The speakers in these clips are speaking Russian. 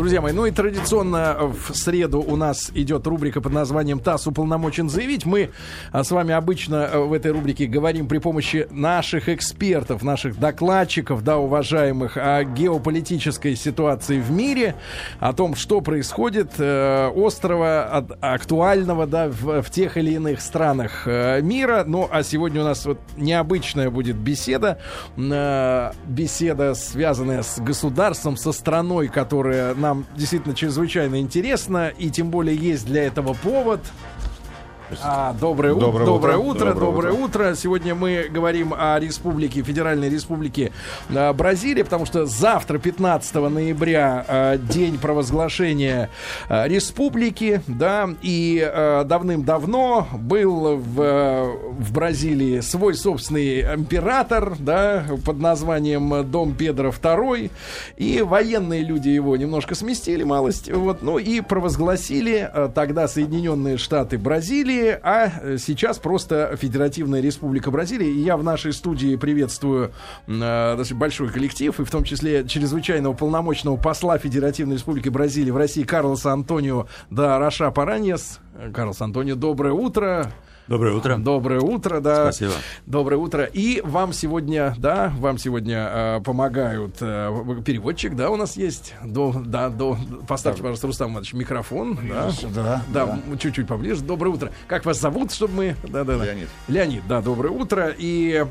Друзья мои, ну и традиционно в среду у нас идет рубрика под названием «ТАСС уполномочен заявить». Мы а, с вами обычно э, в этой рубрике говорим при помощи наших экспертов, наших докладчиков, да, уважаемых, о геополитической ситуации в мире, о том, что происходит э, острого, актуального, да, в, в тех или иных странах э, мира. Ну, а сегодня у нас вот необычная будет беседа, беседа, связанная с государством, со страной, которая нам нам действительно чрезвычайно интересно, и тем более есть для этого повод. А, доброе, доброе, доброе утро, утро, доброе, утро. Сегодня мы говорим о республике, Федеральной республике э, Бразилия, потому что завтра, 15 ноября, э, день провозглашения э, республики, да, и э, давным-давно был в, в Бразилии свой собственный император, да, под названием Дом Педро II, и военные люди его немножко сместили малость, вот, ну и провозгласили э, тогда Соединенные Штаты Бразилии а э, сейчас просто Федеративная Республика Бразилия. И я в нашей студии приветствую э, большой коллектив, и в том числе чрезвычайного полномочного посла Федеративной Республики Бразилии в России Карлоса Антонио да Раша Параньес. Карлос Антонио, доброе утро. Доброе утро. Доброе утро, да. Спасибо. Доброе утро. И вам сегодня, да, вам сегодня э, помогают э, переводчик, да, у нас есть. До, да, до, поставьте, пожалуйста, Рустам Иванович, микрофон. Да, да, да, да. чуть-чуть поближе. Доброе утро. Как вас зовут, чтобы мы... Да, да, да. Леонид. Леонид, да, доброе утро. И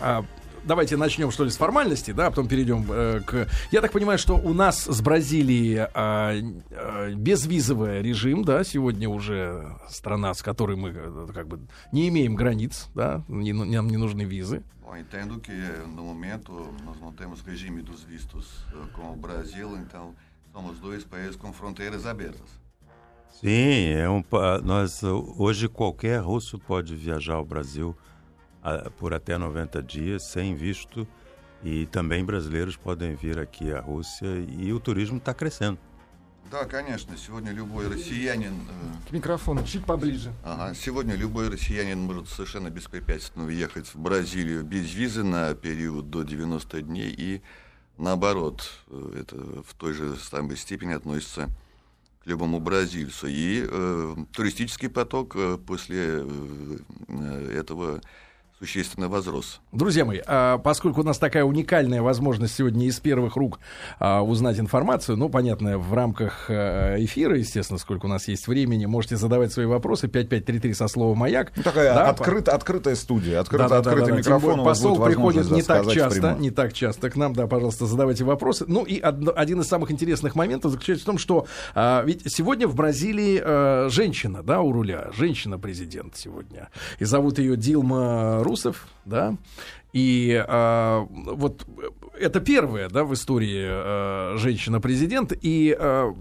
а, давайте начнем, что ли, с формальности, да, а потом перейдем э, к... Я так понимаю, что у нас с Бразилией э, э, безвизовый режим, да, сегодня уже страна, с которой мы э, как бы не имеем границ, да, не, нам не нужны визы. Bom, entendo que no momento nós não temos regime dos vistos uh, com o Brasil, então somos dois países com fronteiras abertas. Sim, é um, nós hoje qualquer russo pode viajar ao Brasil por até 90 dias sem visto e também brasileiros podem vir aqui à Rússia e o turismo está crescendo. Да, конечно. Сегодня любой россиянин... К микрофону, чуть поближе. Ага. Сегодня любой россиянин может совершенно беспрепятственно уехать в Бразилию без визы на период до 90 дней. И наоборот, это в той же самой степени относится к любому бразильцу. И э, туристический поток э, после э, этого существенно возрос. Друзья мои, а, поскольку у нас такая уникальная возможность сегодня из первых рук а, узнать информацию, ну, понятно, в рамках а, эфира, естественно, сколько у нас есть времени, можете задавать свои вопросы. 5533 со словом «Маяк». Ну, такая да, открыт, открытая студия, открыт, да, открытый да, да, микрофон. Посол приходит не так часто, не так часто к нам, да, пожалуйста, задавайте вопросы. Ну, и од, один из самых интересных моментов заключается в том, что а, ведь сегодня в Бразилии а, женщина, да, у руля, женщина-президент сегодня. И зовут ее Дилма Русов, да, и э, вот это первая, да, в истории э, женщина-президент, и э,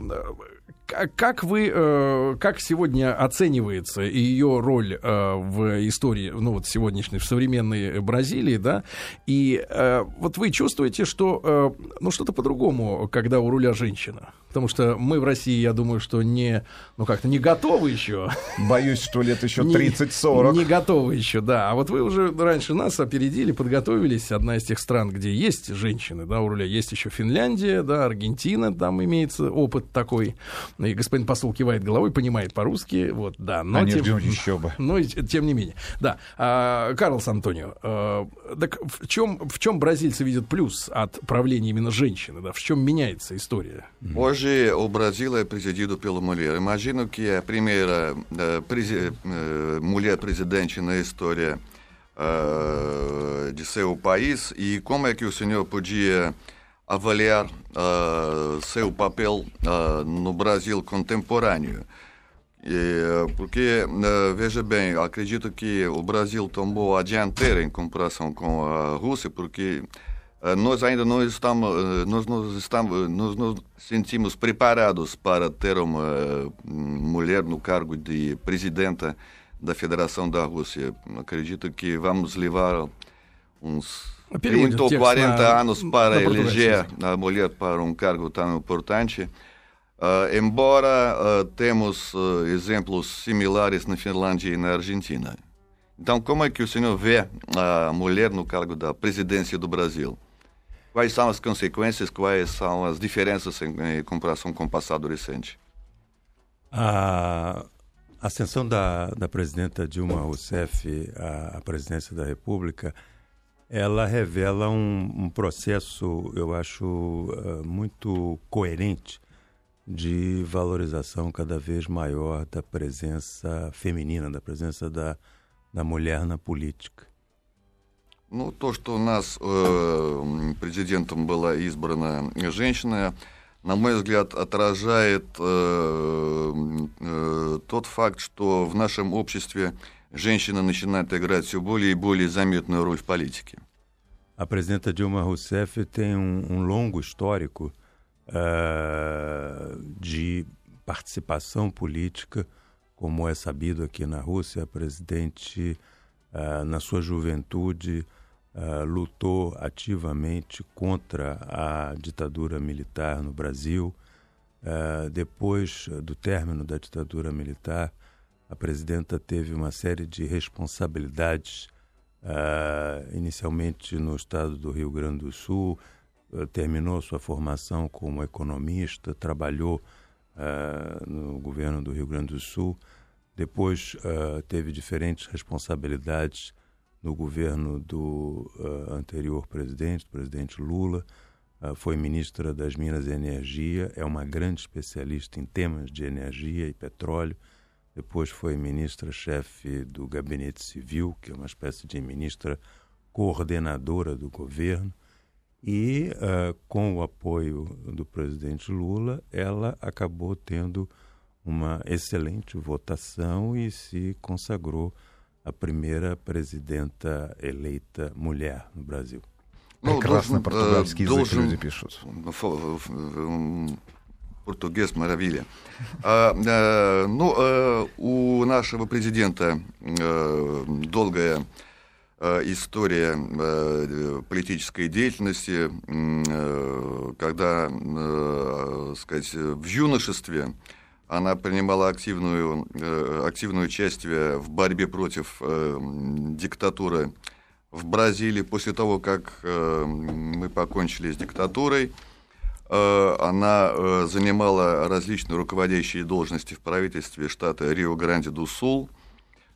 как вы, э, как сегодня оценивается ее роль э, в истории, ну вот сегодняшней, в современной Бразилии, да? И э, вот вы чувствуете, что, ну что-то по-другому, когда у руля женщина? Потому что мы в России, я думаю, что не, ну как-то не готовы еще. Боюсь, что лет еще 30-40. Не, не готовы еще, да. А вот вы уже раньше нас опередили, подготовились. Одна из тех стран, где есть женщины, да, у руля. Есть еще Финляндия, да, Аргентина, там имеется опыт такой. И господин посол кивает головой, понимает по-русски, вот, да. Но Они тем, ждем еще бы. Но тем не менее, да. А, Карлос Антонио, а, так в чем, в чем бразильцы видят плюс от правления именно женщины, да? В чем меняется история? Hoje o Brasil é presidido pela mulher. Imagino que é a primeira uh, presi uh, mulher presidente na história uh, de seu país e como é que o senhor podia avaliar uh, seu papel uh, no Brasil contemporâneo. E, porque, uh, veja bem, acredito que o Brasil tomou a dianteira em comparação com a Rússia, porque nós ainda não estamos, nós, nós, estamos, nós nos sentimos preparados para ter uma mulher no cargo de presidenta da Federação da Rússia. Acredito que vamos levar uns 30 ou 40 na, anos para eleger a mulher para um cargo tão importante. Uh, embora uh, temos uh, exemplos similares na Finlândia e na Argentina. Então, como é que o senhor vê a mulher no cargo da presidência do Brasil? quais são as consequências, quais são as diferenças em, em comparação com o passado recente? A ascensão da, da presidenta Dilma Rousseff à, à presidência da República, ela revela um, um processo, eu acho, uh, muito coerente de valorização cada vez maior da presença feminina, da presença da, da mulher на політиці. Ну, то, что у нас э, президентом была избрана женщина, на мой взгляд, отражает э, э, тот факт, что в нашем обществе женщина начинает играть все более и более заметную роль в политике. A presidenta Dilma Rousseff tem um, um longo histórico uh, de participação política, como é sabido aqui na Rússia. A presidente, uh, na sua juventude, uh, lutou ativamente contra a ditadura militar no Brasil. Uh, depois do término da ditadura militar, a presidenta teve uma série de responsabilidades, uh, inicialmente no estado do Rio Grande do Sul, terminou sua formação como economista, trabalhou no governo do Rio Grande do Sul, depois teve diferentes responsabilidades no governo do uh, anterior presidente, presidente Lula, uh, foi ministra das Minas e Energia, é uma grande especialista em temas de energia e petróleo Depois foi ministra-chefe do Gabinete Civil, que é uma espécie de ministra coordenadora do governo. E, uh, com o apoio do presidente Lula, ela acabou tendo uma excelente votação e se consagrou a primeira presidenta eleita mulher no Brasil. Прекрасно португальский язык люди пишут. Португез, маравиля. А, а, ну, а, у нашего президента а, долгая а, история а, политической деятельности, а, когда, а, сказать, в юношестве она принимала активную, э, активное участие в борьбе против э, диктатуры в Бразилии. После того, как э, мы покончили с диктатурой, она занимала различные руководящие должности в правительстве штата Рио-Гранди-ду-Сул,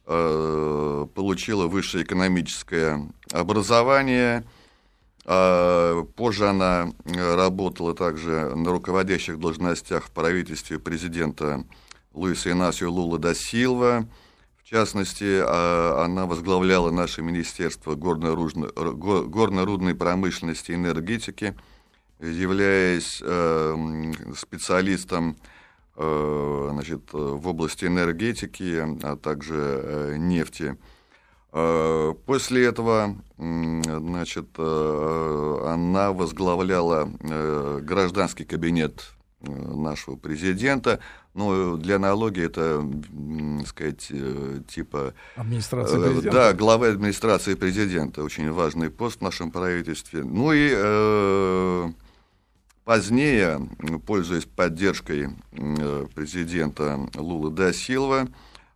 получила высшее экономическое образование – позже она э, работала также на руководящих должностях в правительстве президента Луиса Инасио Лула да Силва. В частности, она возглавляла наше Министерство горно-рудной промышленности и энергетики, являясь э, специалистом э, значит, в области энергетики, а также нефти. Э, после этого, значит, э, она возглавляла э, гражданский кабинет нашего президента. Ну, для аналогии это, сказать, типа... Администрация президента. Да, глава администрации президента. Очень важный пост в нашем правительстве. Ну и э, позднее, пользуясь поддержкой президента Лула да Силва,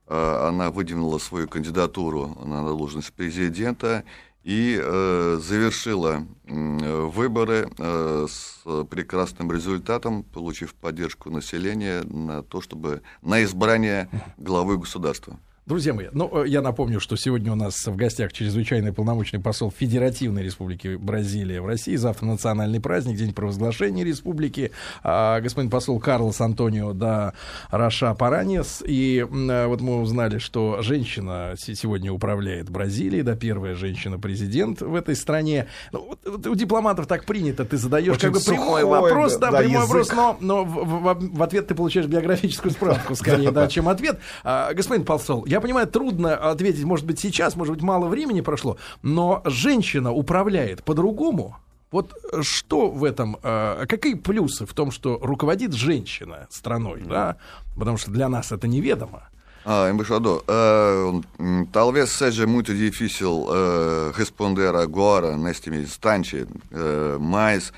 Э, она выдвинула свою кандидатуру на должность президента и э, завершила э, выборы э, с прекрасным результатом, получив поддержку населения на то, чтобы на избрание главы государства. Друзья мои, ну, э, я напомню, что сегодня у нас в гостях чрезвычайный полномочный посол Федеративной Республики Бразилия в России. Завтра национальный праздник, день провозглашения республики. А, господин посол Карлос Антонио да Раша Паранес. И а, вот мы узнали, что женщина сегодня управляет Бразилией, да, первая женщина-президент в этой стране. Ну, вот, у дипломатов так принято, ты задаешь как бы прямой вопрос, да, да прямой язык. вопрос, но, но в, в, в ответ ты получаешь биографическую справку, скорее, да, чем ответ. А, господин посол, я понимаю, трудно ответить, может быть, сейчас, может быть, мало времени прошло, но женщина управляет по-другому. Вот что в этом, э, какие плюсы в том, что руководит женщина страной, да? Потому что для нас это неведоmo. Ah, embaixador, uh, talvez seja muito difícil uh, responder agora, neste instante, uh, mas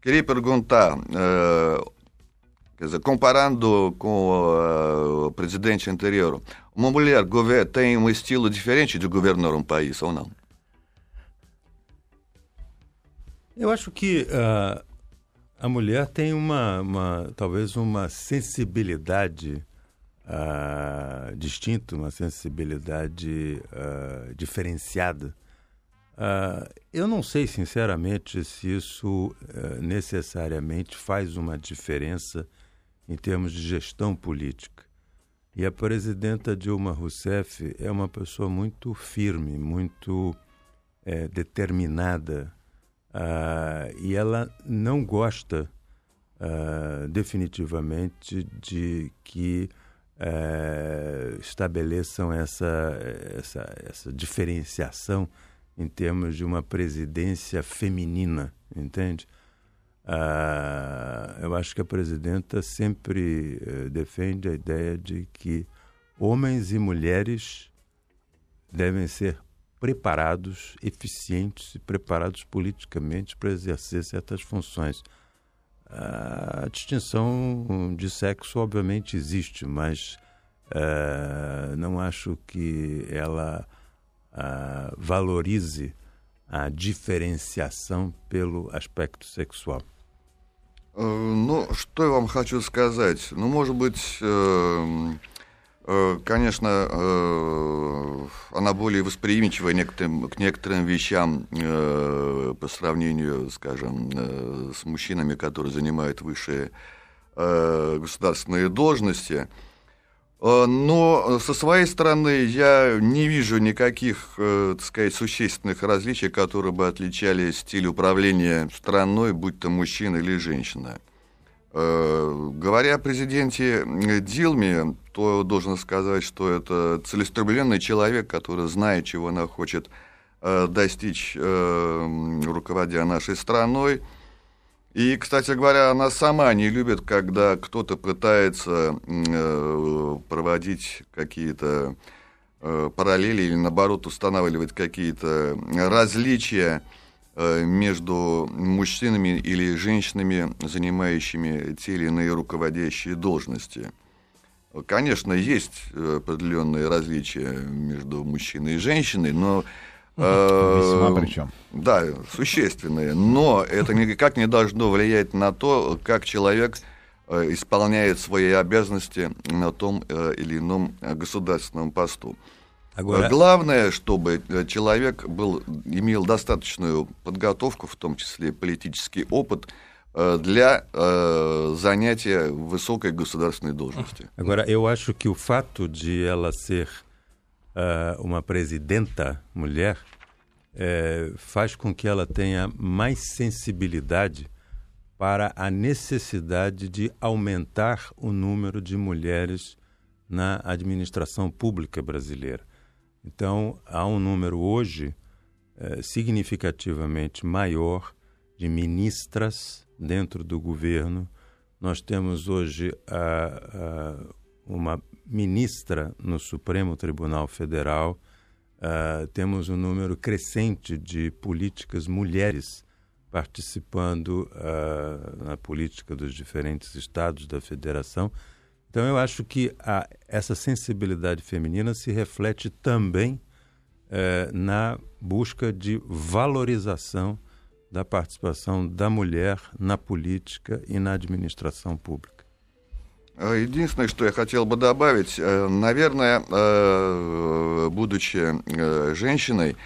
queria perguntar, quer dizer, comparando com o presidente anterior, uma mulher tem um estilo diferente de governar um país ou não? Eu acho que uh, a mulher tem uma, uma, talvez uma sensibilidade uh, distinta, uma sensibilidade uh, diferenciada. eu não sei, sinceramente, se isso necessariamente faz uma diferença em termos de gestão política. E a presidenta Dilma Rousseff é uma pessoa muito firme, muito é, determinada, uh, e ela não gosta uh, definitivamente de que uh, estabeleçam essa, essa, essa diferenciação em termos de uma presidência feminina, entende? Ah, eu acho que a presidenta sempre eh, defende a ideia de que homens e mulheres devem ser preparados, eficientes e preparados politicamente para exercer certas funções. A distinção de sexo, obviamente, existe, mas uh, não acho que ela uh, valorize a diferenciação pelo aspecto sexual. Ну, что я вам хочу сказать? Ну, может быть, э, э, конечно, э, она более восприимчива некоторым, к некоторым вещам по сравнению, скажем, с мужчинами, которые занимают высшие государственные должности. Э, но со своей стороны я не вижу никаких, э, так сказать, существенных различий, которые бы отличали стиль управления страной, будь то мужчина или женщина. Э, говоря о президенте Дилме, то должен сказать, что это целеустремленный человек, который знает, чего она хочет достичь, руководя нашей страной. И, кстати говоря, она сама не любит, когда кто-то пытается э, проводить какие-то э, параллели или, наоборот, устанавливать какие-то различия э, между мужчинами или женщинами, занимающими те или иные руководящие должности. Конечно, есть определенные различия между мужчиной и женщиной, но Весьма э, причем. Да, существенные. Но это никак не должно влиять на то, как человек э, исполняет свои обязанности на том э, или ином государственном посту. Agora... Главное, чтобы человек был, имел достаточную подготовку, в том числе политический опыт, для э, занятия высокой государственной должности. Agora, eu acho que o fato de ela ser uh, uma presidenta mulher é, faz com que ela tenha mais sensibilidade para a necessidade de aumentar o número de mulheres na administração pública brasileira. Então, há um número hoje é, significativamente maior de ministras dentro do governo. Nós temos hoje uma ministra no Supremo Tribunal Federal. Uh, temos um número crescente de políticas mulheres participando uh, na política dos diferentes estados da federação. Então, eu acho que a, essa sensibilidade feminina se reflete também uh, na busca de valorização da participação da mulher na política e na administração pública. Э, единственное, что я хотел бы добавить, э, наверное, э, будучи женщиной,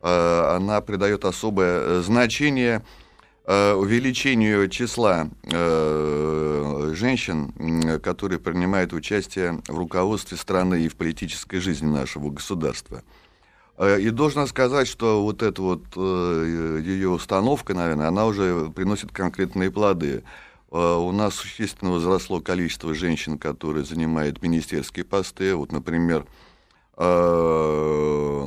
она придает особое значение увеличению числа женщин, которые принимают участие в руководстве страны и в политической жизни нашего государства. И должна сказать, что вот эта вот ее установка, наверное, она уже приносит конкретные плоды. А, у нас существенно возросло количество женщин, которые занимают министерские посты. Вот, например, в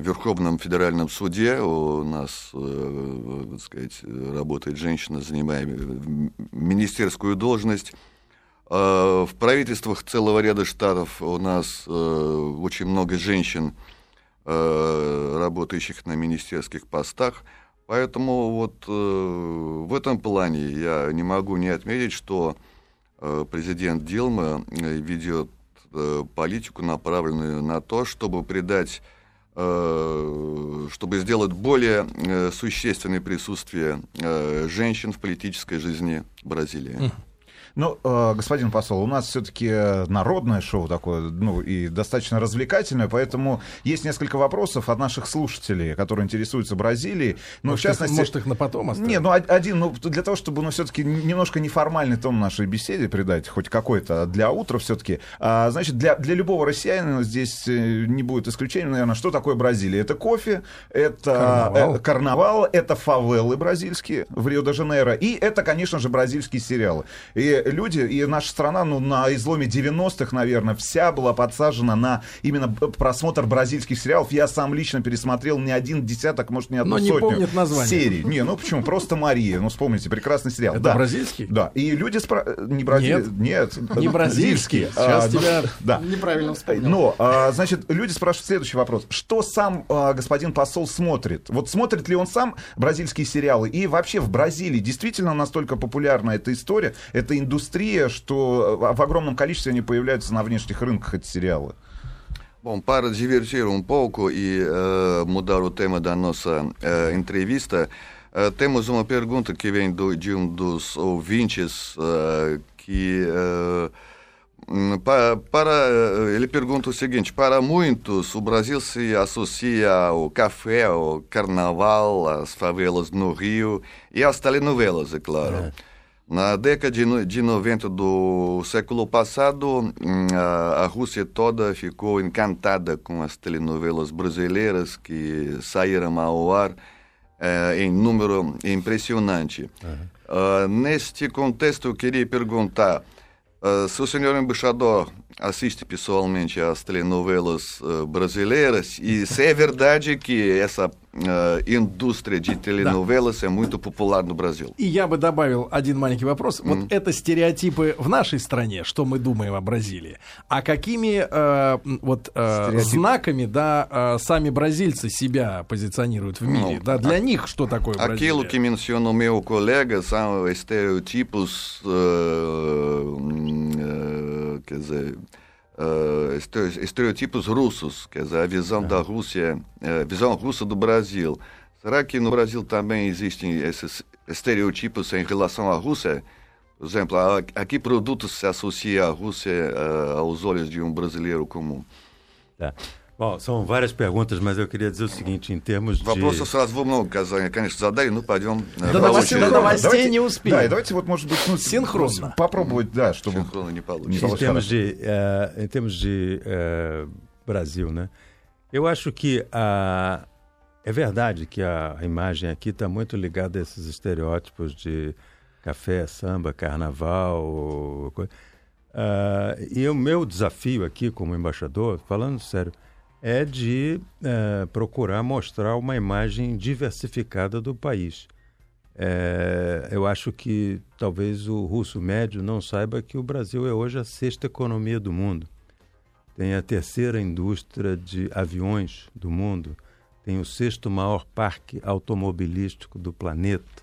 Верховном федеральном суде у нас, э, так сказать, работает женщина, занимая министерскую должность. В правительствах целого ряда штатов у нас э, очень много женщин, э, работающих на министерских постах – Поэтому вот э, в этом плане я не могу не отметить, что э, президент Дилма э, ведет э, политику, направленную на то, чтобы придать э, чтобы сделать более э, существенное присутствие э, женщин в политической жизни Бразилии. Ну, э, господин посол, у нас все-таки народное шоу такое, ну, и достаточно развлекательное, поэтому есть несколько вопросов от наших слушателей, которые интересуются Бразилией. Ну, может, в частности... Их, может, их на потом оставить? Не, ну, один, ну, для того, чтобы, ну, все-таки немножко неформальный тон нашей беседе придать, хоть какой-то, для утра все-таки. А, значит, для, для любого россиянина здесь э, не будет исключения, наверное, что такое Бразилия? Это кофе, это карнавал, э, карнавал это фавелы бразильские в Рио-де-Жанейро, и это, конечно же, бразильские сериалы. И люди, и наша страна, ну, на изломе 90-х, наверное, вся была подсажена на именно просмотр бразильских сериалов. Я сам лично пересмотрел не один десяток, может, не одну Но не сотню помнит название. серий. Не, ну почему? Просто Мария. Ну, вспомните, прекрасный сериал. Это да. бразильский? Да. И люди спрашивают... Не бразильский. Нет. Нет. Не бразильский. Сейчас а, тебя... Да. Неправильно вспомнил. Но, а, значит, люди спрашивают следующий вопрос. Что сам а, господин посол смотрит? Вот смотрит ли он сам бразильские сериалы? И вообще в Бразилии действительно настолько популярна эта история, эта индустрия, что в огромном количестве они появляются на внешних рынках, эти сериалы. Bom, para divertir um pouco e uh, mudar o tema da nossa uh, entrevista, uh, temos uma pergunta que vem do, de um dos ouvintes que para, para, ele pergunta o seguinte: para muitos o Brasil se associa ao café, ao carnaval, às favelas no Rio e às telenovelas, é claro. É. Na década de, de 90 do século passado, hum, a, a, Rússia toda ficou encantada com as telenovelas brasileiras que saíram ao ar eh, em número impressionante. Uhum. Uh, neste contexto, eu queria perguntar uh, se o senhor embaixador assiste pessoalmente às telenovelas uh, brasileiras e se é verdade que essa uh, индустрия de telenovelas да. é muito popular no Brasil. И я бы добавил один маленький вопрос. Mm. Вот это стереотипы в нашей стране, что мы думаем о Бразилии. А какими э, вот э, знаками, да, э, сами бразильцы себя позиционируют в мире? Ну, да, для а, них что такое Бразилия? Aquilo que mencionou meu colega são estereotipos, uh, quer dizer, uh, estereotipos russos, quer dizer, a visão da Rússia, a visão russa do Brasil. Será que no Brasil também existem esses estereotipos em relação à Rússia? Por exemplo, a, a que produtos se associa a Rússia uh, aos olhos de um brasileiro comum? Tá. Bom, são várias перguntas, mas eu queria dizer o seguinte, em terмos de... Вопросов сразу много, конечно, задали, ну, пойдем... До новостей, до новостей не успеем. Да, и давайте вот, может быть, ну, синхронно. Попробовать, да, чтобы... Синхронно не получится. Em termos de, uh, em termos de uh, Brasil, né? Eu acho que a... É verdade que a imagem aqui está muito ligada a esses estereótipos de café, samba, carnaval... Uh, e o meu desafio aqui como embaixador, falando sério, é de é, procurar mostrar uma imagem diversificada do país. É, eu acho que talvez o russo médio não saiba que o Brasil é hoje a sexta economia do mundo. Tem a terceira indústria de aviões do mundo, tem o sexto maior parque automobilístico do planeta.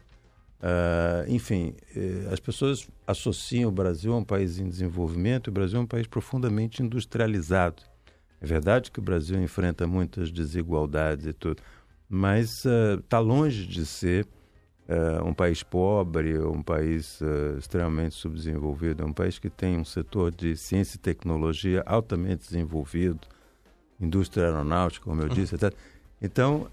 Uh, enfim, eh, as pessoas associam o Brasil a um país em desenvolvimento, o Brasil é um país profundamente industrializado. É verdade que o Brasil enfrenta muitas desigualdades e tudo, mas está uh, longe de ser uh, um país pobre, um país uh, extremamente subdesenvolvido. É um país que tem um setor de ciência e tecnologia altamente desenvolvido, indústria aeronáutica, como eu disse, etc. Então,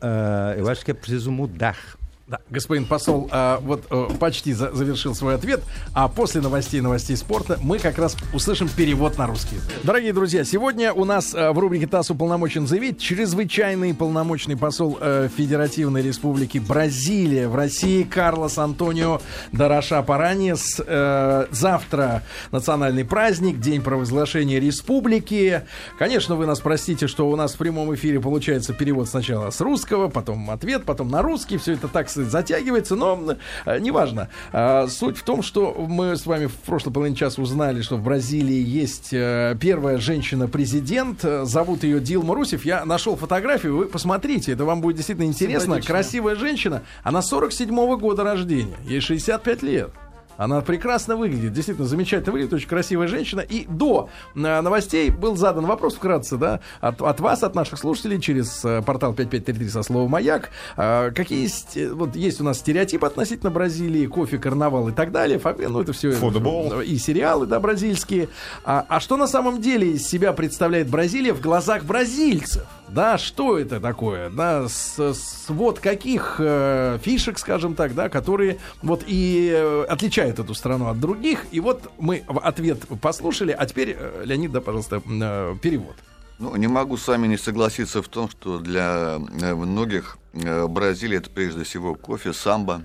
eu acho que é preciso mudar Да, господин посол а, вот а, почти за, завершил свой ответ, а после новостей новостей спорта мы как раз услышим перевод на русский. Дорогие друзья, сегодня у нас а, в рубрике ТАСС уполномочен заявить чрезвычайный полномочный посол а, Федеративной Республики Бразилия в России Карлос Антонио Дороша Паранес. А, завтра национальный праздник, день провозглашения республики. Конечно, вы нас простите, что у нас в прямом эфире получается перевод сначала с русского, потом ответ, потом на русский. Все это так затягивается, но э, неважно. Э, суть в том, что мы с вами в прошлой половине часа узнали, что в Бразилии есть э, первая женщина-президент. Зовут ее Дилма Русев. Я нашел фотографию, вы посмотрите, это вам будет действительно интересно. Красивая женщина. Она 47-го года рождения, ей 65 лет. Она прекрасно выглядит, действительно замечательно выглядит, очень красивая женщина. И до э, новостей был задан вопрос вкратце, да, от, от вас, от наших слушателей, через э, портал 5533 со словом «Маяк». Э, какие есть, э, вот есть у нас стереотипы относительно Бразилии, кофе, карнавал и так далее. Ну, это все... Футбол. И сериалы, да, бразильские. А, а что на самом деле из себя представляет Бразилия в глазах бразильцев? Да, что это такое? Да, с, свод каких э, фишек, скажем так, да, которые вот и э, отличают эту страну от других. И вот мы в ответ послушали, а теперь, э, Леонид, да, пожалуйста, э, перевод. Ну, не могу с вами не согласиться в том, что для э, многих э, Бразилия это прежде всего кофе, самбо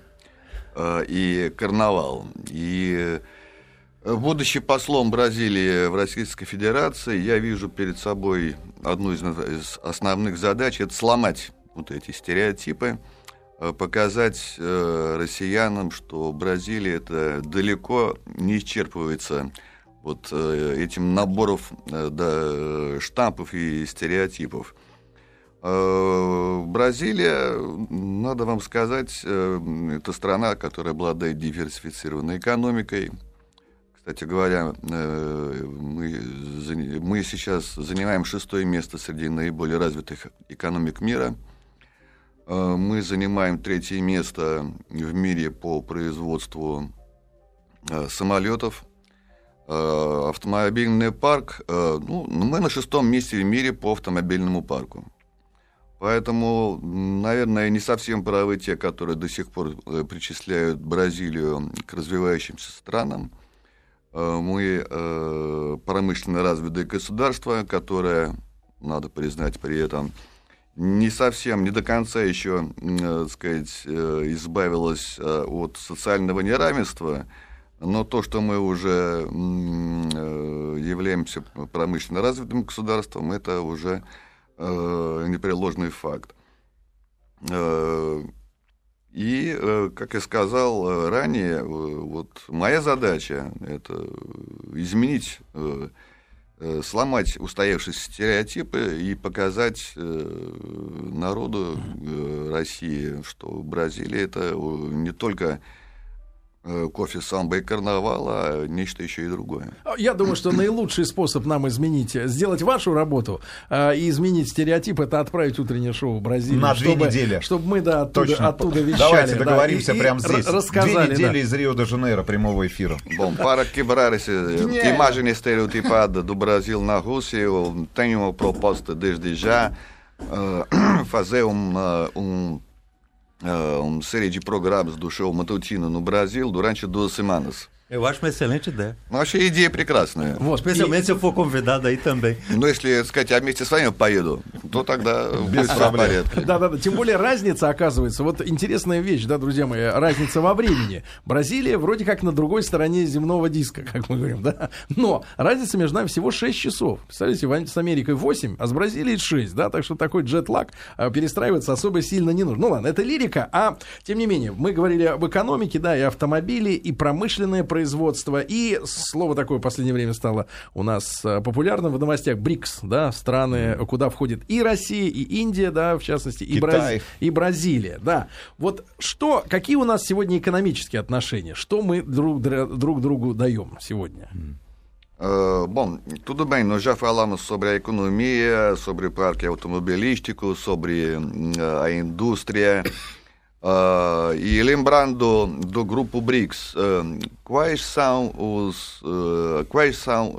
э, и карнавал. И э, будучи послом Бразилии в Российской Федерации, я вижу перед собой одну из, основных задач – это сломать вот эти стереотипы, э, показать э, россиянам, что Бразилия это далеко не исчерпывается вот э, этим наборов да, штампов и стереотипов. Бразилия, надо вам сказать, это страна, которая обладает диверсифицированной экономикой. Кстати говоря, э, мы, мы сейчас занимаем шестое место среди наиболее развитых экономик мира. Э, Мы занимаем третье место в мире по производству э, самолетов. Автомобильный парк, ну, мы на шестом месте в мире по автомобильному парку. Поэтому, наверное, не совсем правы те, которые до сих пор причисляют Бразилию к развивающимся странам. Э, Мы э, промышленно развитое государство, которое, надо признать при этом, не совсем, не до конца еще, м, э, так сказать, избавилось от социального неравенства, но то, что мы уже являемся промышленно развитым государством, это уже непреложный факт. И, э, как я сказал э, ранее, э, вот моя задача – это изменить, сломать устоявшиеся стереотипы и показать народу России, что Бразилия – это не только кофе, самбо и карнавал, а нечто еще и другое. Я думаю, что наилучший способ нам изменить, сделать вашу работу э, и изменить стереотип, это отправить утреннее шоу в Бразилию. На две чтобы, недели. Чтобы мы да, оттуда, Точно. оттуда вещали. Давайте да, договоримся и прямо здесь. Рассказали, Две недели да. из Рио-де-Жанейро прямого эфира. Bom, para quebrar essa imagem estereotipada do Brasil na Rússia, eu tenho uma proposta desde já fazer um, uma série de programas do show matutino no Brasil durante duas semanas. Eu acho uma excelente ideia. Ну, Achei идея прекрасная. Вот, Especialmente se eu for convidado aí também. Но если, так сказать, я вместе с вами поеду, то тогда будет все в проблем. порядке. Да, да, да. Тем более разница, оказывается, вот интересная вещь, да, друзья мои, разница во времени. Бразилия вроде как на другой стороне земного диска, как мы говорим, да. Но разница между нами всего 6 часов. Представляете, с Америкой 8, а с Бразилией 6, да, так что такой джетлаг а, перестраиваться особо сильно не нужно. Ну ладно, это лирика, а тем не менее, мы говорили об экономике, да, и автомобили, и промышленное производство, и слово такое в последнее время стало у нас а, популярным в новостях БРИКС, да, страны, куда входит и Россия, и Индия, да, в частности, и. Бразилия и Бразилия, да. Вот что, какие у нас сегодня экономические отношения? Что мы друг, друг другу даем сегодня? Bom, tudo bem, nós já falamos sobre a economia, sobre o parque automobilístico, sobre a indústria. Ah, e lembrando do grupo BRICS, ah, quais são os. ah, quais são.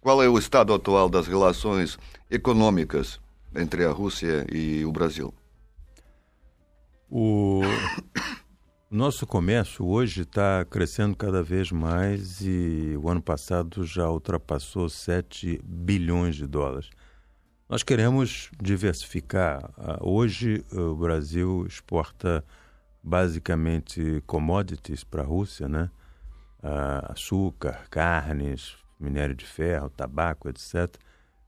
qual é o estado atual das relações econômicas entre a Rússia e o Brasil? O nosso comércio hoje está crescendo cada vez mais e o ano passado já ultrapassou 7 bilhões de dólares. Nós queremos diversificar. Ah, Hoje eh, o Brasil exporta basicamente commodities para a Rússia, né? Ah, açúcar, carnes, minério de ferro, tabaco, etc.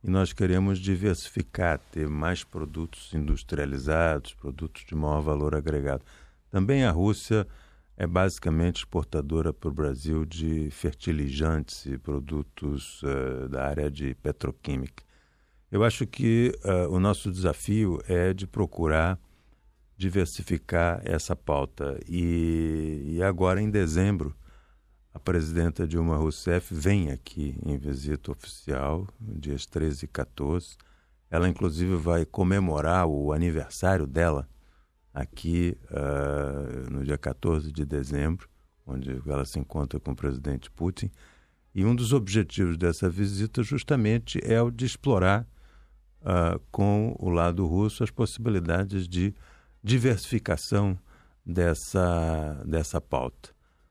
E nós queremos diversificar, ter mais produtos industrializados, produtos de maior valor agregado. Também a Rússia é basicamente exportadora para o Brasil de fertilizantes e produtos eh, da área de petroquímica. Eu acho que eh, o nosso desafio é de procurar diversificar essa pauta. E, e agora, em dezembro, a presidenta Dilma Rousseff vem aqui em visita oficial, dias 13 e 14. Ela, inclusive, vai comemorar o aniversário dela aqui uh, no dia 14 de dezembro, onde ela se encontra com o presidente Putin. E um dos objetivos dessa visita, justamente, é o de explorar uh, com o lado russo as possibilidades de diversificação dessa, dessa pauta.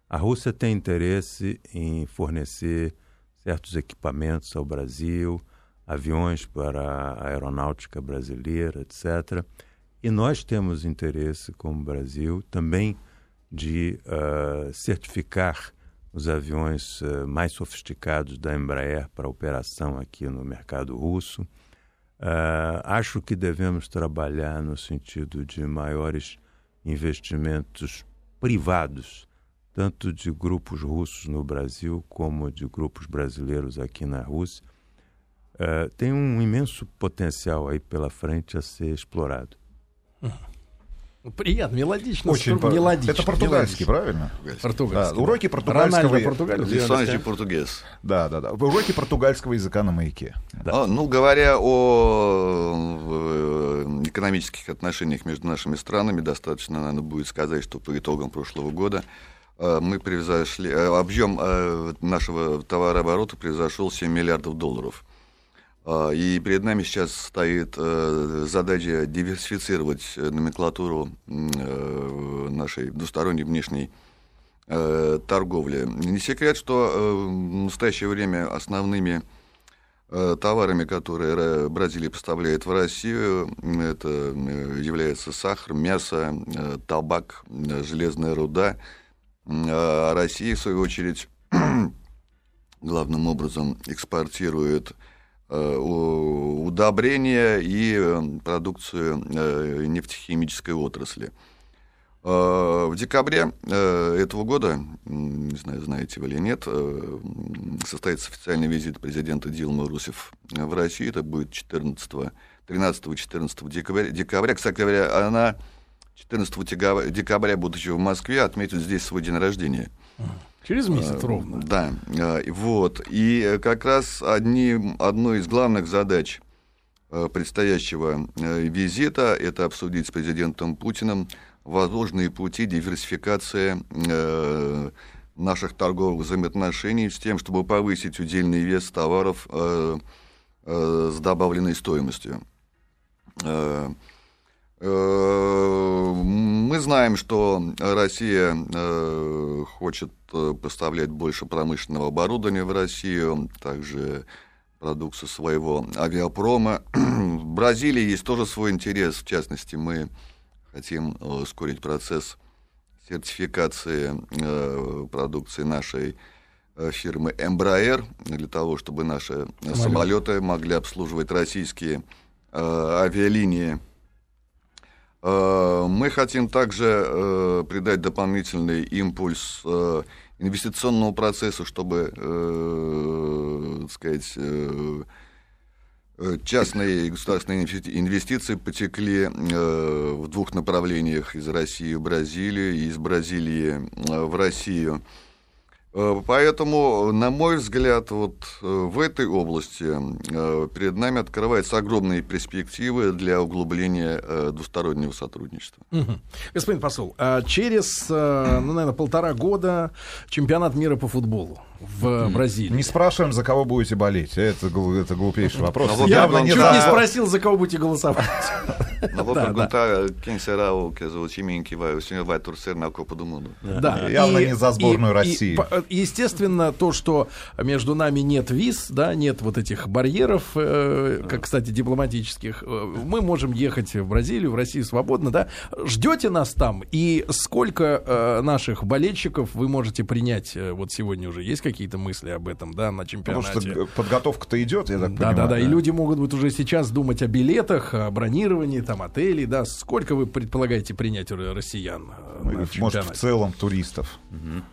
A Rússia tem interesse em fornecer certos equipamentos ao Brasil, aviões para a aeronáutica brasileira, etc. E nós temos interesse, como Brasil, também de uh, certificar os aviões uh, mais sofisticados da Embraer para operação aqui no mercado russo. Uh, acho que devemos trabalhar no sentido de maiores investimentos privados tanto de grupos russos no Brasil como de grupos brasileiros aqui na Rússia, uh, tem um imenso potencial aí pela frente a ser explorado. Приятно, мелодично. Очень струк- мелодично. Это португальский, правильно? Португальский. Да, уроки португальского Рональдо я- португальский. Lições de português. Да, да, да. Уроки португальского языка на маяке. А, ну, говоря о э, экономических отношениях между нашими странами, достаточно, наверное, будет сказать, что по итогам прошлого года э, мы превзошли, э, объем нашего товарооборота превзошел 7 миллиардов долларов. А, И перед нами сейчас стоит э, задача диверсифицировать э, номенклатуру э, нашей двусторонней внешней торговли. Не секрет, что в настоящее время основными товарами, которые Ра- Бразилия поставляет в Россию, это является сахар, мясо, табак, железная руда. А Россия, в свою очередь, главным образом экспортирует удобрения и э, продукцию э, нефтехимической отрасли. Э, В декабре э, этого года, не знаю, знаете вы или нет, э, состоится официальный визит президента Дилмы Русев в Россию. Это будет 14 13-14 декабря. декабря. Кстати говоря, она 14 декабря, декабря, будучи в Москве, отметит здесь свой день рождения. Через месяц ровно. Да, э, вот. И э, как раз одни, одной из главных задач э, предстоящего визита это обсудить с президентом Путиным возможные пути диверсификации наших торговых взаимоотношений с тем, чтобы повысить удельный вес товаров с добавленной стоимостью. Э, Мы знаем, что Россия э, хочет э, поставлять больше промышленного оборудования в Россию, также продукцию своего авиапрома. В Бразилии есть тоже свой интерес, в частности, мы хотим ускорить процесс сертификации продукции нашей фирмы Embraer для того, чтобы наши Самолеты. самолеты могли обслуживать российские авиалинии. Э, Мы хотим также э, придать дополнительный импульс э, инвестиционному процессу, чтобы, так сказать, частные и государственные инвести- инвестиции потекли в двух направлениях из России в Бразилию и из Бразилии в Россию. Э, Поэтому, на мой взгляд, вот э, в этой области э, перед нами открываются огромные перспективы для углубления двустороннего сотрудничества. Мгм. Господин посол, а через, ну, наверное, полтора года чемпионат мира по футболу в Бразилии. Не спрашиваем, за кого будете болеть. Это, это глупейший вопрос. Ну, вот Я Явно не чуть за- не спросил, за кого будете голосовать. Não vou Да, perguntar quem será o, quer dizer, o time em que vai, o senhor vai torcer na Copa do Mundo. Да. Явно не за сборную и- России. и естественно, то, что между нами нет виз, да, нет вот этих барьеров, э, как, кстати, дипломатических, э, мы можем ехать в Бразилию, в Россию свободно, да. Ждете нас там? И сколько э, наших болельщиков вы можете принять? э, Вот сегодня уже есть какие-то мысли об этом, да, на Потому что чемпионате? подготовка-то идет, я так Да, понимаю. да, да. И люди могут вот уже сейчас думать о билетах, о бронировании, там, отелей, да. Сколько вы предполагаете принять россиян э, Ну, Может, в чемпионате? целом turistas.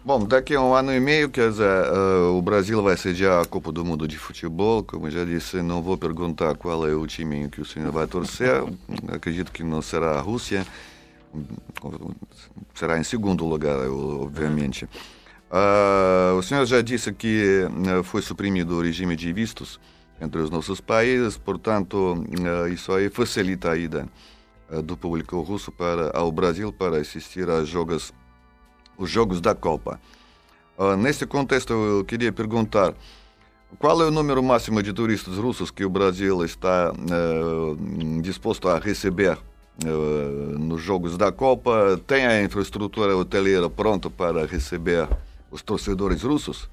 Bom, daqui a um ano e meio, quer dizer, eh, o Brasil vai sediar a Copa do Mundo de Futebol. Como já disse, não vou perguntar qual é o time em que o senhor vai torcer. Acredito que não será a Rússia. Será em segundo lugar, obviamente. Uh, o senhor já disse que uh, foi suprimido o regime de vistos entre os nossos países, portanto, uh, isso aí facilita a ida do público russo para ao Brasil para assistir aos jogos, os jogos da Copa. nesse contexto, eu queria perguntar qual é o número máximo de turistas russos que o Brasil está disposto a receber nos jogos da Copa? Tem a infraestrutura hoteleira pronta para receber os torcedores russos?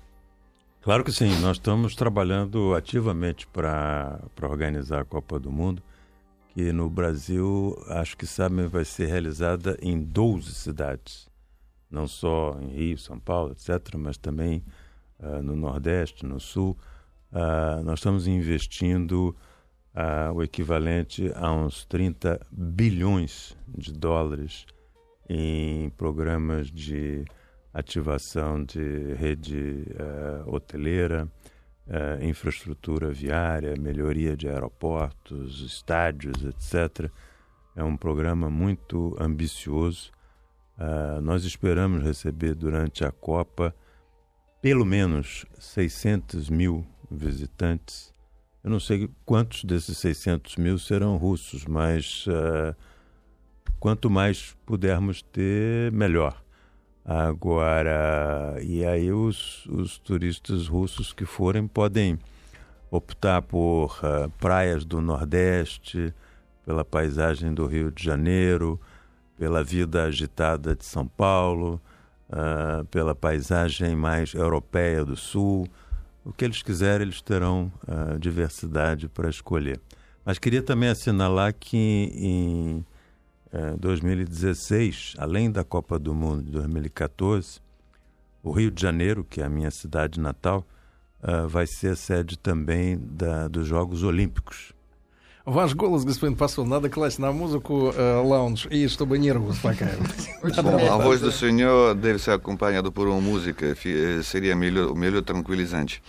Claro que sim. Nós estamos trabalhando ativamente para organizar a Copa do Mundo, que no Brasil, acho que sabem, vai ser realizada em 12 cidades. Não só em Rio, São Paulo, etc., mas também uh, no Nordeste, no Sul. Uh, nós estamos investindo uh, o equivalente a uns 30 bilhões de dólares em programas de ativação de rede uh, hoteleira, uh, infraestrutura viária, melhoria de aeroportos, estádios, etc. É um programa muito ambicioso. Uh, nós esperamos receber durante a Copa pelo menos 600 mil visitantes. Eu não sei quantos desses 600 mil serão russos, mas quanto mais pudermos ter, melhor. Agora, e aí os, os turistas russos que forem podem optar por uh, praias do Nordeste, pela paisagem do Rio de Janeiro, pela vida agitada de São Paulo, uh, pela paisagem mais europeia do Sul. O que eles quiserem, eles terão uh, diversidade para escolher. Mas queria também assinalar que em 2016, é, além da Copa do Mundo de 2014, o Rio de Janeiro, que é a minha cidade natal, uh, vai ser sede também da, dos Jogos Olímpicos. Ваш голос, господин посол, надо класть на музыку э, лаунж, и чтобы нервы успокаивать. A voz do senhor deve ser acompanhada por uma música, seria melhor, melhor tranquilizante.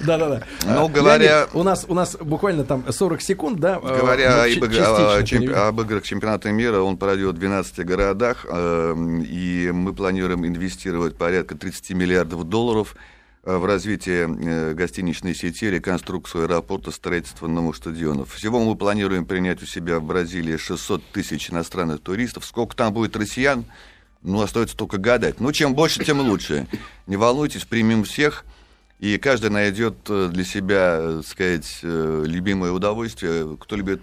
Да-да-да. Ну, говоря... У нас, у нас буквально там 40 секунд, да? Говоря об играх чемпионата мира, он пройдет в 12 городах, и мы планируем инвестировать порядка 30 миллиардов долларов – Э, в развитие э, гостиничной сети, реконструкцию аэропорта, строительство новых стадионов. Всего мы планируем принять у себя в Бразилии 600 тысяч иностранных туристов. Сколько там будет россиян, ну, остается только гадать. Ну, чем больше, тем лучше. Не волнуйтесь, примем всех. И каждый найдет э, для себя, так сказать, любимое удовольствие. Кто любит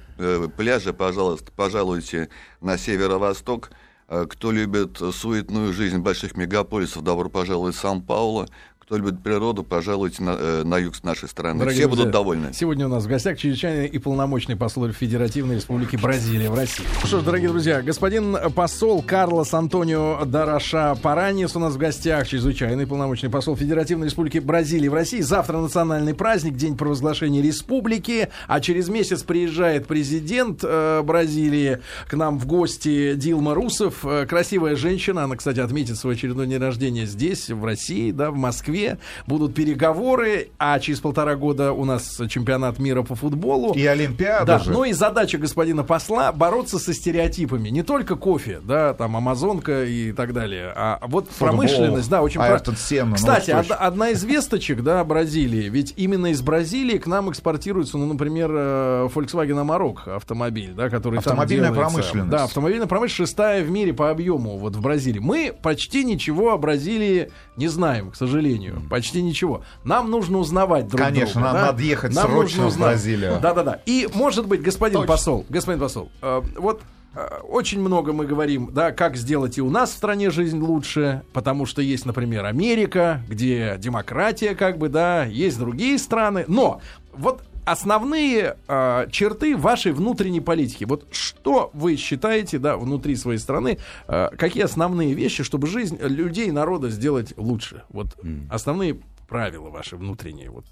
пляжи, пожалуйста, пожалуйте на северо-восток. Кто любит суетную жизнь больших мегаполисов, добро пожаловать в Сан-Пауло кто любит природу, пожалуйте на, э, на юг с нашей страны. Дорогие Все друзья, будут довольны. Сегодня у нас в гостях чрезвычайный и полномочный посол Федеративной Республики Бразилия в России. Ну что ж, дорогие друзья, господин посол Карлос Антонио Дараша Паранис у нас в гостях, чрезвычайный полномочный посол Федеративной Республики Бразилии в России. Завтра национальный праздник, день провозглашения республики, а через месяц приезжает президент э, Бразилии к нам в гости Дилма Русов. Э, красивая женщина, она, кстати, отметит свой очередной день рождения здесь, в России, да, в Москве. Москве. Будут переговоры, а через полтора года у нас чемпионат мира по футболу. И Олимпиада да, же. Ну и задача господина посла бороться со стереотипами. Не только кофе, да, там Амазонка и так далее, а вот Футбол, промышленность, да, очень... Айртон Сенна, Кстати, од- одна из весточек, да, Бразилии, ведь именно из Бразилии к нам экспортируется, ну, например, э, Volkswagen Amarok автомобиль, да, который Автомобильная там делается. промышленность. Да, автомобильная промышленность шестая в мире по объему вот в Бразилии. Мы почти ничего о Бразилии не знаем, к сожалению сожалению. Почти ничего. Нам нужно узнавать друг Конечно, друга. нам да? надо ехать нам срочно в Бразилию. Да-да-да. И, может быть, господин Точно. посол, господин посол, э, вот э, очень много мы говорим, да, как сделать и у нас в стране жизнь лучше, потому что есть, например, Америка, где демократия, как бы, да, есть другие страны. Но вот основные э, черты вашей внутренней политики. Вот что вы считаете, да, внутри своей страны, э, какие основные вещи, чтобы жизнь людей, народа сделать лучше? Вот mm. основные правила ваши внутренние, вот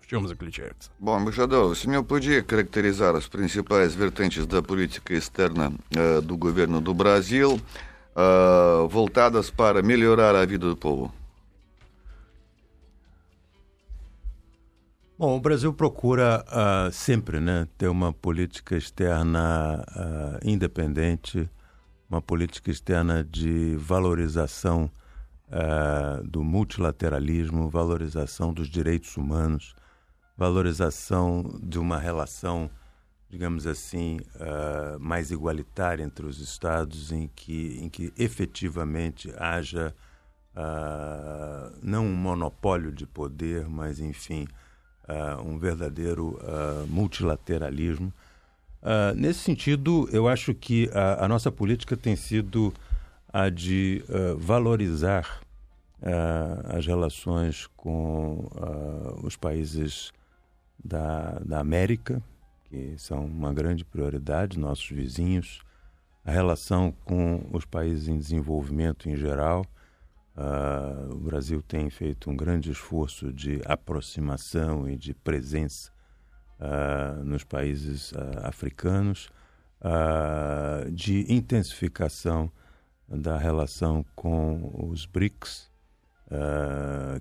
в чем заключаются? Bom, embaixador, o senhor podia caracterizar as principais vertentes da política externa uh, do governo do Brasil uh, voltadas para melhorar a vida do povo? Bom, o Brasil procura uh, sempre né, ter uma política externa uh, independente, uma política externa de valorização uh, do multilateralismo, valorização dos direitos humanos, valorização de uma relação, digamos assim, mais igualitária entre os Estados, em que, em que efetivamente haja não um monopólio de poder, mas, enfim, um verdadeiro multilateralismo Uh, nesse sentido, eu acho que a, a, nossa política tem sido a de uh, valorizar uh, as relações com os países da, da América, que são uma grande prioridade, nossos vizinhos, a relação com os países em desenvolvimento em geral. O Brasil tem feito um grande esforço de aproximação e de presença uh, nos países uh, africanos, uh, de intensificação da relação com os BRICS,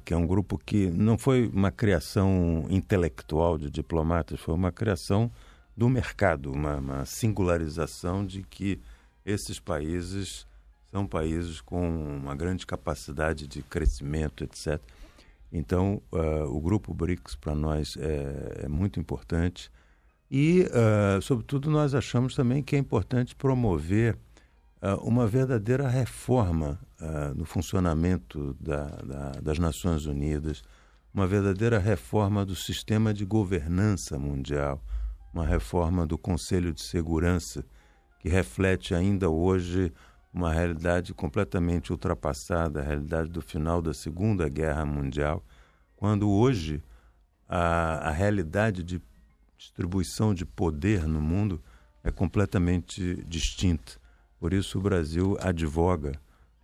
que é um grupo que não foi uma criação intelectual de diplomatas, foi uma criação do mercado, uma, uma singularização de que esses países são países com uma grande capacidade de crescimento, etc. Então, uh, o grupo BRICS para nós é, é, muito importante e, uh, sobretudo, nós achamos também que é importante promover uh, uma verdadeira reforma no funcionamento da, da, das Nações Unidas, uma verdadeira reforma do sistema de governança mundial, uma reforma do Conselho de Segurança que reflete ainda hoje uma realidade completamente ultrapassada, a realidade do final da Segunda Guerra Mundial, quando hoje a, a realidade de distribuição de poder no mundo é completamente distinta. Por isso, o Brasil advoga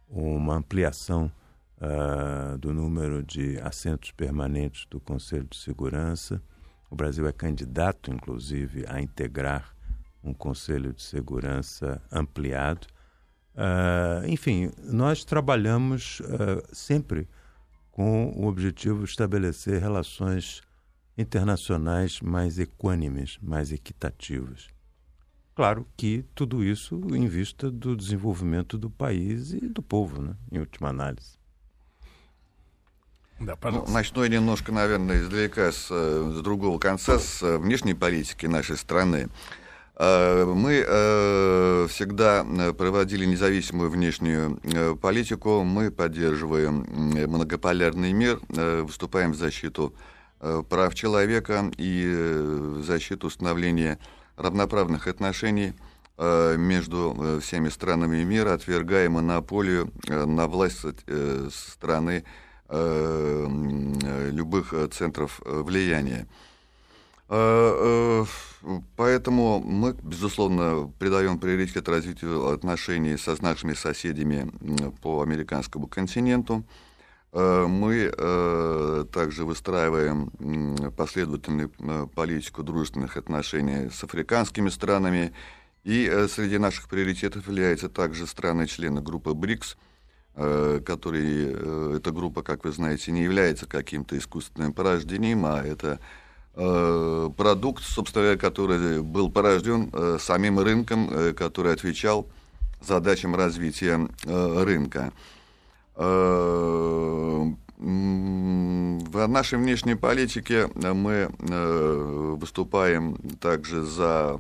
uma ampliação uh, do número de assentos permanentes do Conselho de Segurança. O Brasil é candidato, inclusive, a integrar um Conselho de Segurança ampliado. Uh, enfim, nós trabalhamos uh, sempre com o objetivo de estabelecer relações internacionais mais equânimes, mais equitativas. Claro que tudo isso em vista do desenvolvimento do país e do povo, né, em última análise. Да, пожалуйста. Начну я немножко, наверное, издалека, с, с другого конца, с внешней политики нашей страны. Э, мы э, всегда э, проводили независимую внешнюю политику, мы поддерживаем многополярный мир, выступаем в защиту прав человека и в защиту установления равноправных отношений между всеми странами мира, отвергаем монополию на власть страны любых центров влияния. Э, э, поэтому мы, безусловно, придаем приоритет развитию отношений со нашими соседями по американскому континенту. Э, мы также выстраиваем последовательную политику дружественных отношений с африканскими странами. И среди наших приоритетов являются также страны-члены группы БРИКС, которые, эта группа, как вы знаете, не является каким-то искусственным порождением, а это продукт, собственно говоря, который был порожден э, самим рынком, э, который отвечал задачам развития рынка. В нашей внешней политике мы выступаем также за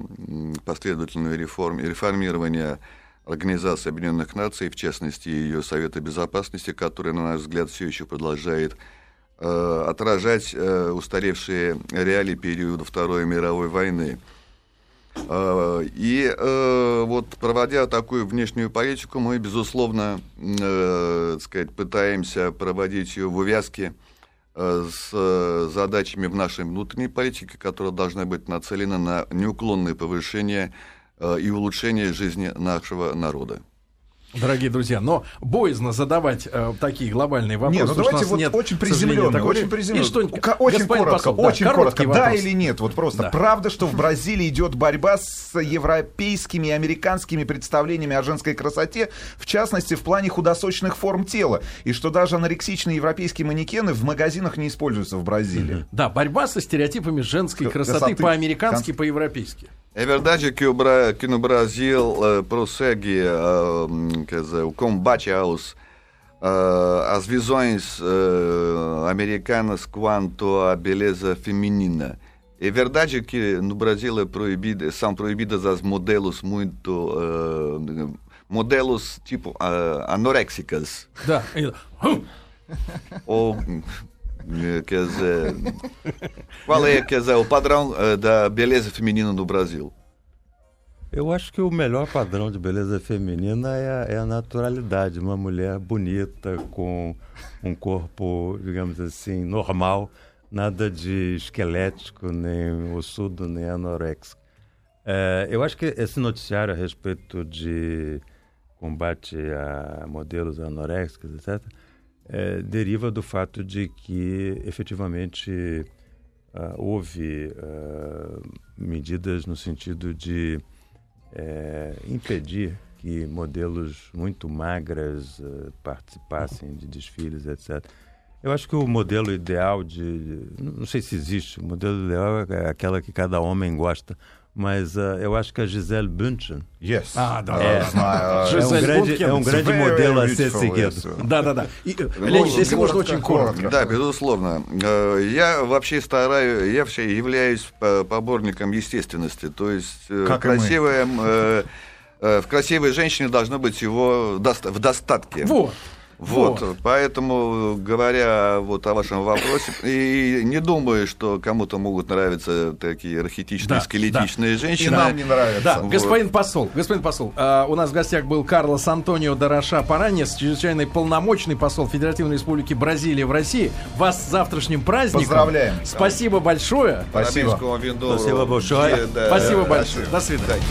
последовательную реформ, реформирование Организации Объединенных Наций, в частности, ее Совета Безопасности, который, на наш взгляд, все еще продолжает Э, отражать э, устаревшие реалии периода Второй мировой войны. Э, и вот проводя такую внешнюю политику, мы, безусловно, так сказать, пытаемся проводить ее в увязке с задачами в нашей внутренней политике, которая должна быть нацелена на неуклонное повышение и улучшение жизни нашего народа. Дорогие друзья, но боязно задавать э, такие глобальные вопросы. Нет, ну давайте вот нет, очень приземленно, очень приземленно. очень коротко, посол, очень да, коротко, вопрос. да или нет, вот просто. Да. Правда, что в Бразилии идет борьба с европейскими и американскими представлениями о женской красоте, в частности, в плане худосочных форм тела, и что даже анорексичные европейские манекены в магазинах не используются в Бразилии. Да, борьба со стереотипами женской красоты, красоты по-американски, по-европейски. É verdade que, o Bra... que no Brasil uh, prossegue, uh, quer dizer, o combate aos, uh, às visões americanas quanto à beleza feminina. É verdade que no Brasil é proibido, são proibidas as modelos muito. modelos tipo anoréxicas. Да. Ou quer dizer, qual é, quer dizer, o padrão uh, da beleza feminina no Brasil? Eu acho que o melhor padrão de beleza feminina é a, é a, naturalidade. Uma mulher bonita, com um corpo, digamos assim, normal, nada de esquelético, nem ossudo, nem anoréxico. É, eu acho que esse noticiário a respeito de combate a modelos anoréxicos, etc., é, deriva do fato de que efetivamente uh, houve uh, medidas no sentido de é, impedir que modelos muito magras uh, participassem de desfiles, etc. Eu acho que o modelo ideal de. Não sei se existe, o modelo ideal é aquela que cada homem gosta, mas uh, eu acho que a Gisele Bündchen yes. ah, да, é, é, um grande, é um grande modelo a ser seguido. Да, да, да. И, Леонид, если можно очень коротко. Да, безусловно. Я вообще стараюсь, я вообще являюсь поборником естественности. То есть как красивая, в красивой женщине должно быть всего в достатке. Вот. Вот, вот, поэтому, говоря вот о вашем вопросе, и не думаю, что кому-то могут нравиться такие архетичные, да, скелетичные да. женщины. И нам не нравятся. Да, вот. господин посол, господин посол, э, у нас в гостях был Карлос Антонио Дороша Паранес, чрезвычайный полномочный посол Федеративной Республики Бразилия в России. Вас с завтрашним праздником. Поздравляем. Спасибо большое. Спасибо. Спасибо большое. Спасибо большое. До свидания.